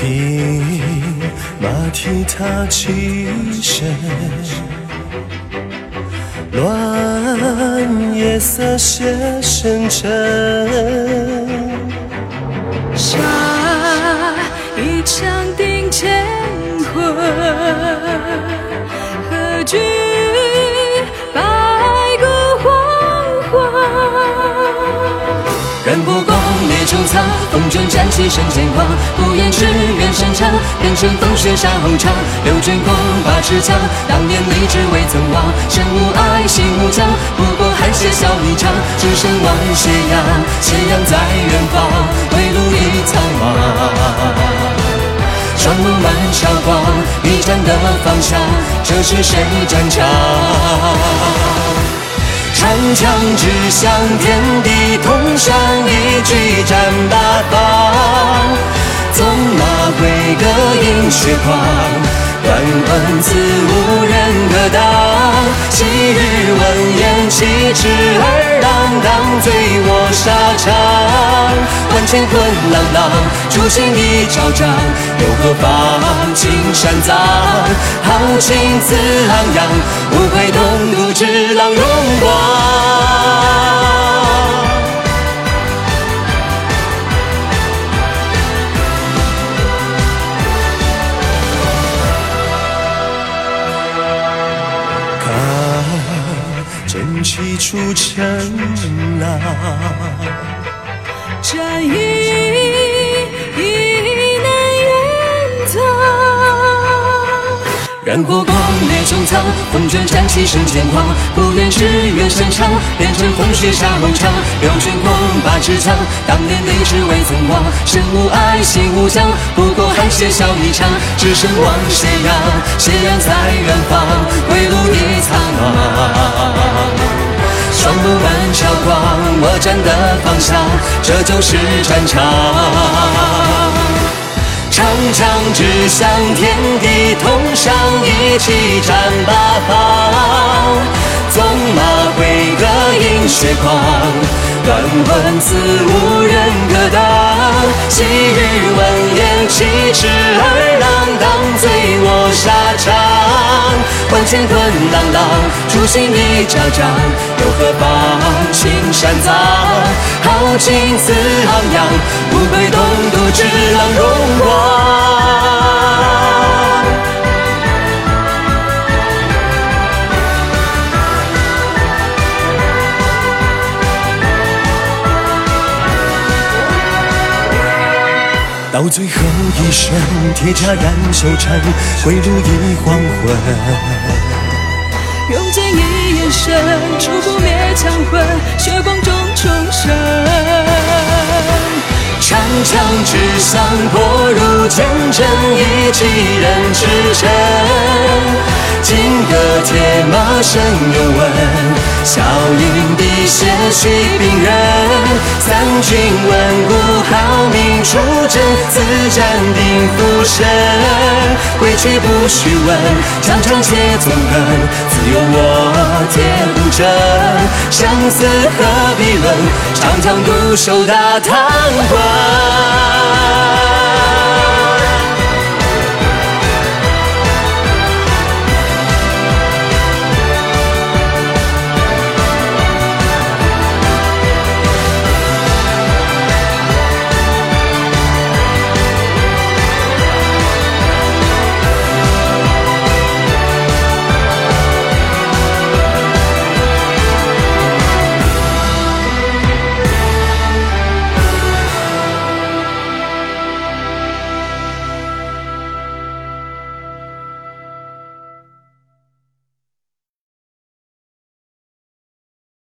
听马蹄踏起身，乱夜色写深沉。下一场定乾坤，何惧苍，风卷战旗生剑光。不言只愿山长，变成风雪杀红肠。六卷弓，八尺枪，当年立志未曾忘。身无爱，心无疆，不过寒血笑一场。只身望斜阳，斜阳在远方，归路已苍茫。双目满韶光，一战的方向，这是谁战场？长枪指向天地，同上一举战血狂，断魂自无人可挡。昔日闻言七尺二郎，当醉卧沙场。万千魂朗朗，初心已昭彰，又何妨？青山葬，豪情自昂扬，不愧东都之郎真气出尘浪，战意已难掩藏。燃火光，烈穹苍，风卷战旗生剑狂。不愿只愿山长，变成风雪杀红肠。六卷弓，八尺枪，当年立志未曾忘。身无爱，心无疆，不过寒血笑一场。只身望斜阳，斜阳在远方，归路站的方向，这就是战场。长枪指向天地，同上一起战八方。纵马挥戈饮血狂，敢问此无人可挡。昔日闻言七尺二郎，乾坤朗朗，初心一朝朝，又何妨？青山藏，豪情自昂扬，不愧东都之狼荣光。到最后一声，铁甲燃修成，归路已黄昏。用剑一眼神，触不灭枪魂，血光中重生。长枪指向破入前尘，一骑人之臣。铁马声犹闻，笑迎滴血续兵刃。三军闻鼓号鸣出阵，自战定浮生。归去不须问，疆场且纵横，自有我铁不争。生死何必论，长枪独守大唐关。